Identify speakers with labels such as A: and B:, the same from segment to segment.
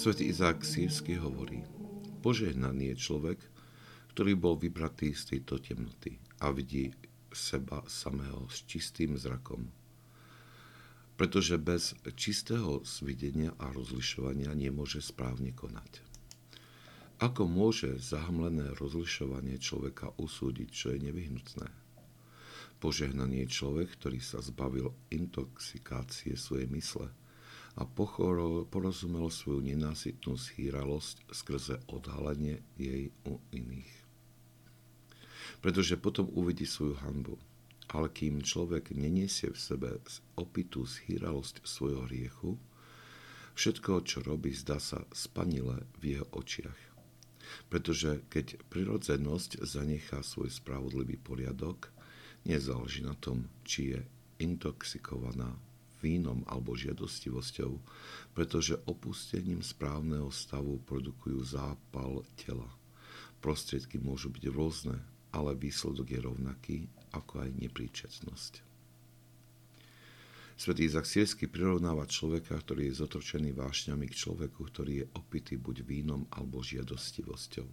A: Svetý Izák Sírsky hovorí, požehnaný je človek, ktorý bol vybratý z tejto temnoty a vidí seba samého s čistým zrakom. Pretože bez čistého svidenia a rozlišovania nemôže správne konať. Ako môže zahmlené rozlišovanie človeka usúdiť, čo je nevyhnutné? Požehnaný je človek, ktorý sa zbavil intoxikácie svojej mysle – a porozumel svoju nenásytnú schýralosť skrze odhalenie jej u iných. Pretože potom uvidí svoju hanbu. Ale kým človek neniesie v sebe opitú schýralosť svojho hriechu, všetko, čo robí, zdá sa spanile v jeho očiach. Pretože keď prirodzenosť zanechá svoj spravodlivý poriadok, nezáleží na tom, či je intoxikovaná vínom alebo žiadostivosťou, pretože opustením správneho stavu produkujú zápal tela. Prostriedky môžu byť rôzne, ale výsledok je rovnaký, ako aj nepríčetnosť. Svetý Izak Siersky prirovnáva človeka, ktorý je zotročený vášňami k človeku, ktorý je opitý buď vínom alebo žiadostivosťou.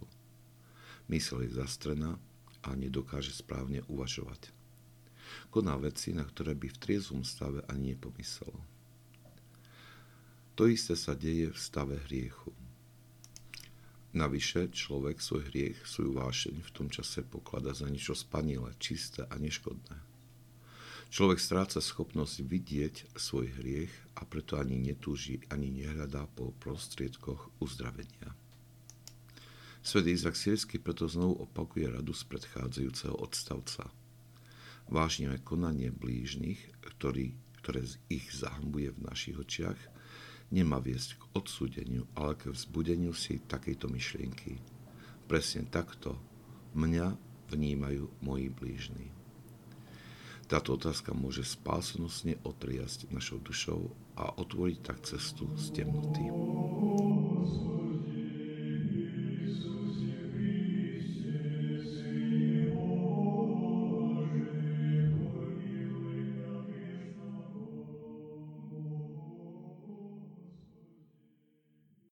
A: Mysel je zastrená a nedokáže správne uvažovať koná veci, na ktoré by v triezvom stave ani nepomyslel. To isté sa deje v stave hriechu. Navyše človek svoj hriech, svoju vášeň v tom čase poklada za niečo spanilé, čisté a neškodné. Človek stráca schopnosť vidieť svoj hriech a preto ani netúži, ani nehľadá po prostriedkoch uzdravenia. Svet Izak Sirsky preto znovu opakuje radu z predchádzajúceho odstavca – vážne konanie blížnych, ktorý, ktoré ich zahambuje v našich očiach, nemá viesť k odsúdeniu, ale k vzbudeniu si takejto myšlienky. Presne takto mňa vnímajú moji blížni. Táto otázka môže spásnostne otriasť našou dušou a otvoriť tak cestu z temnoty.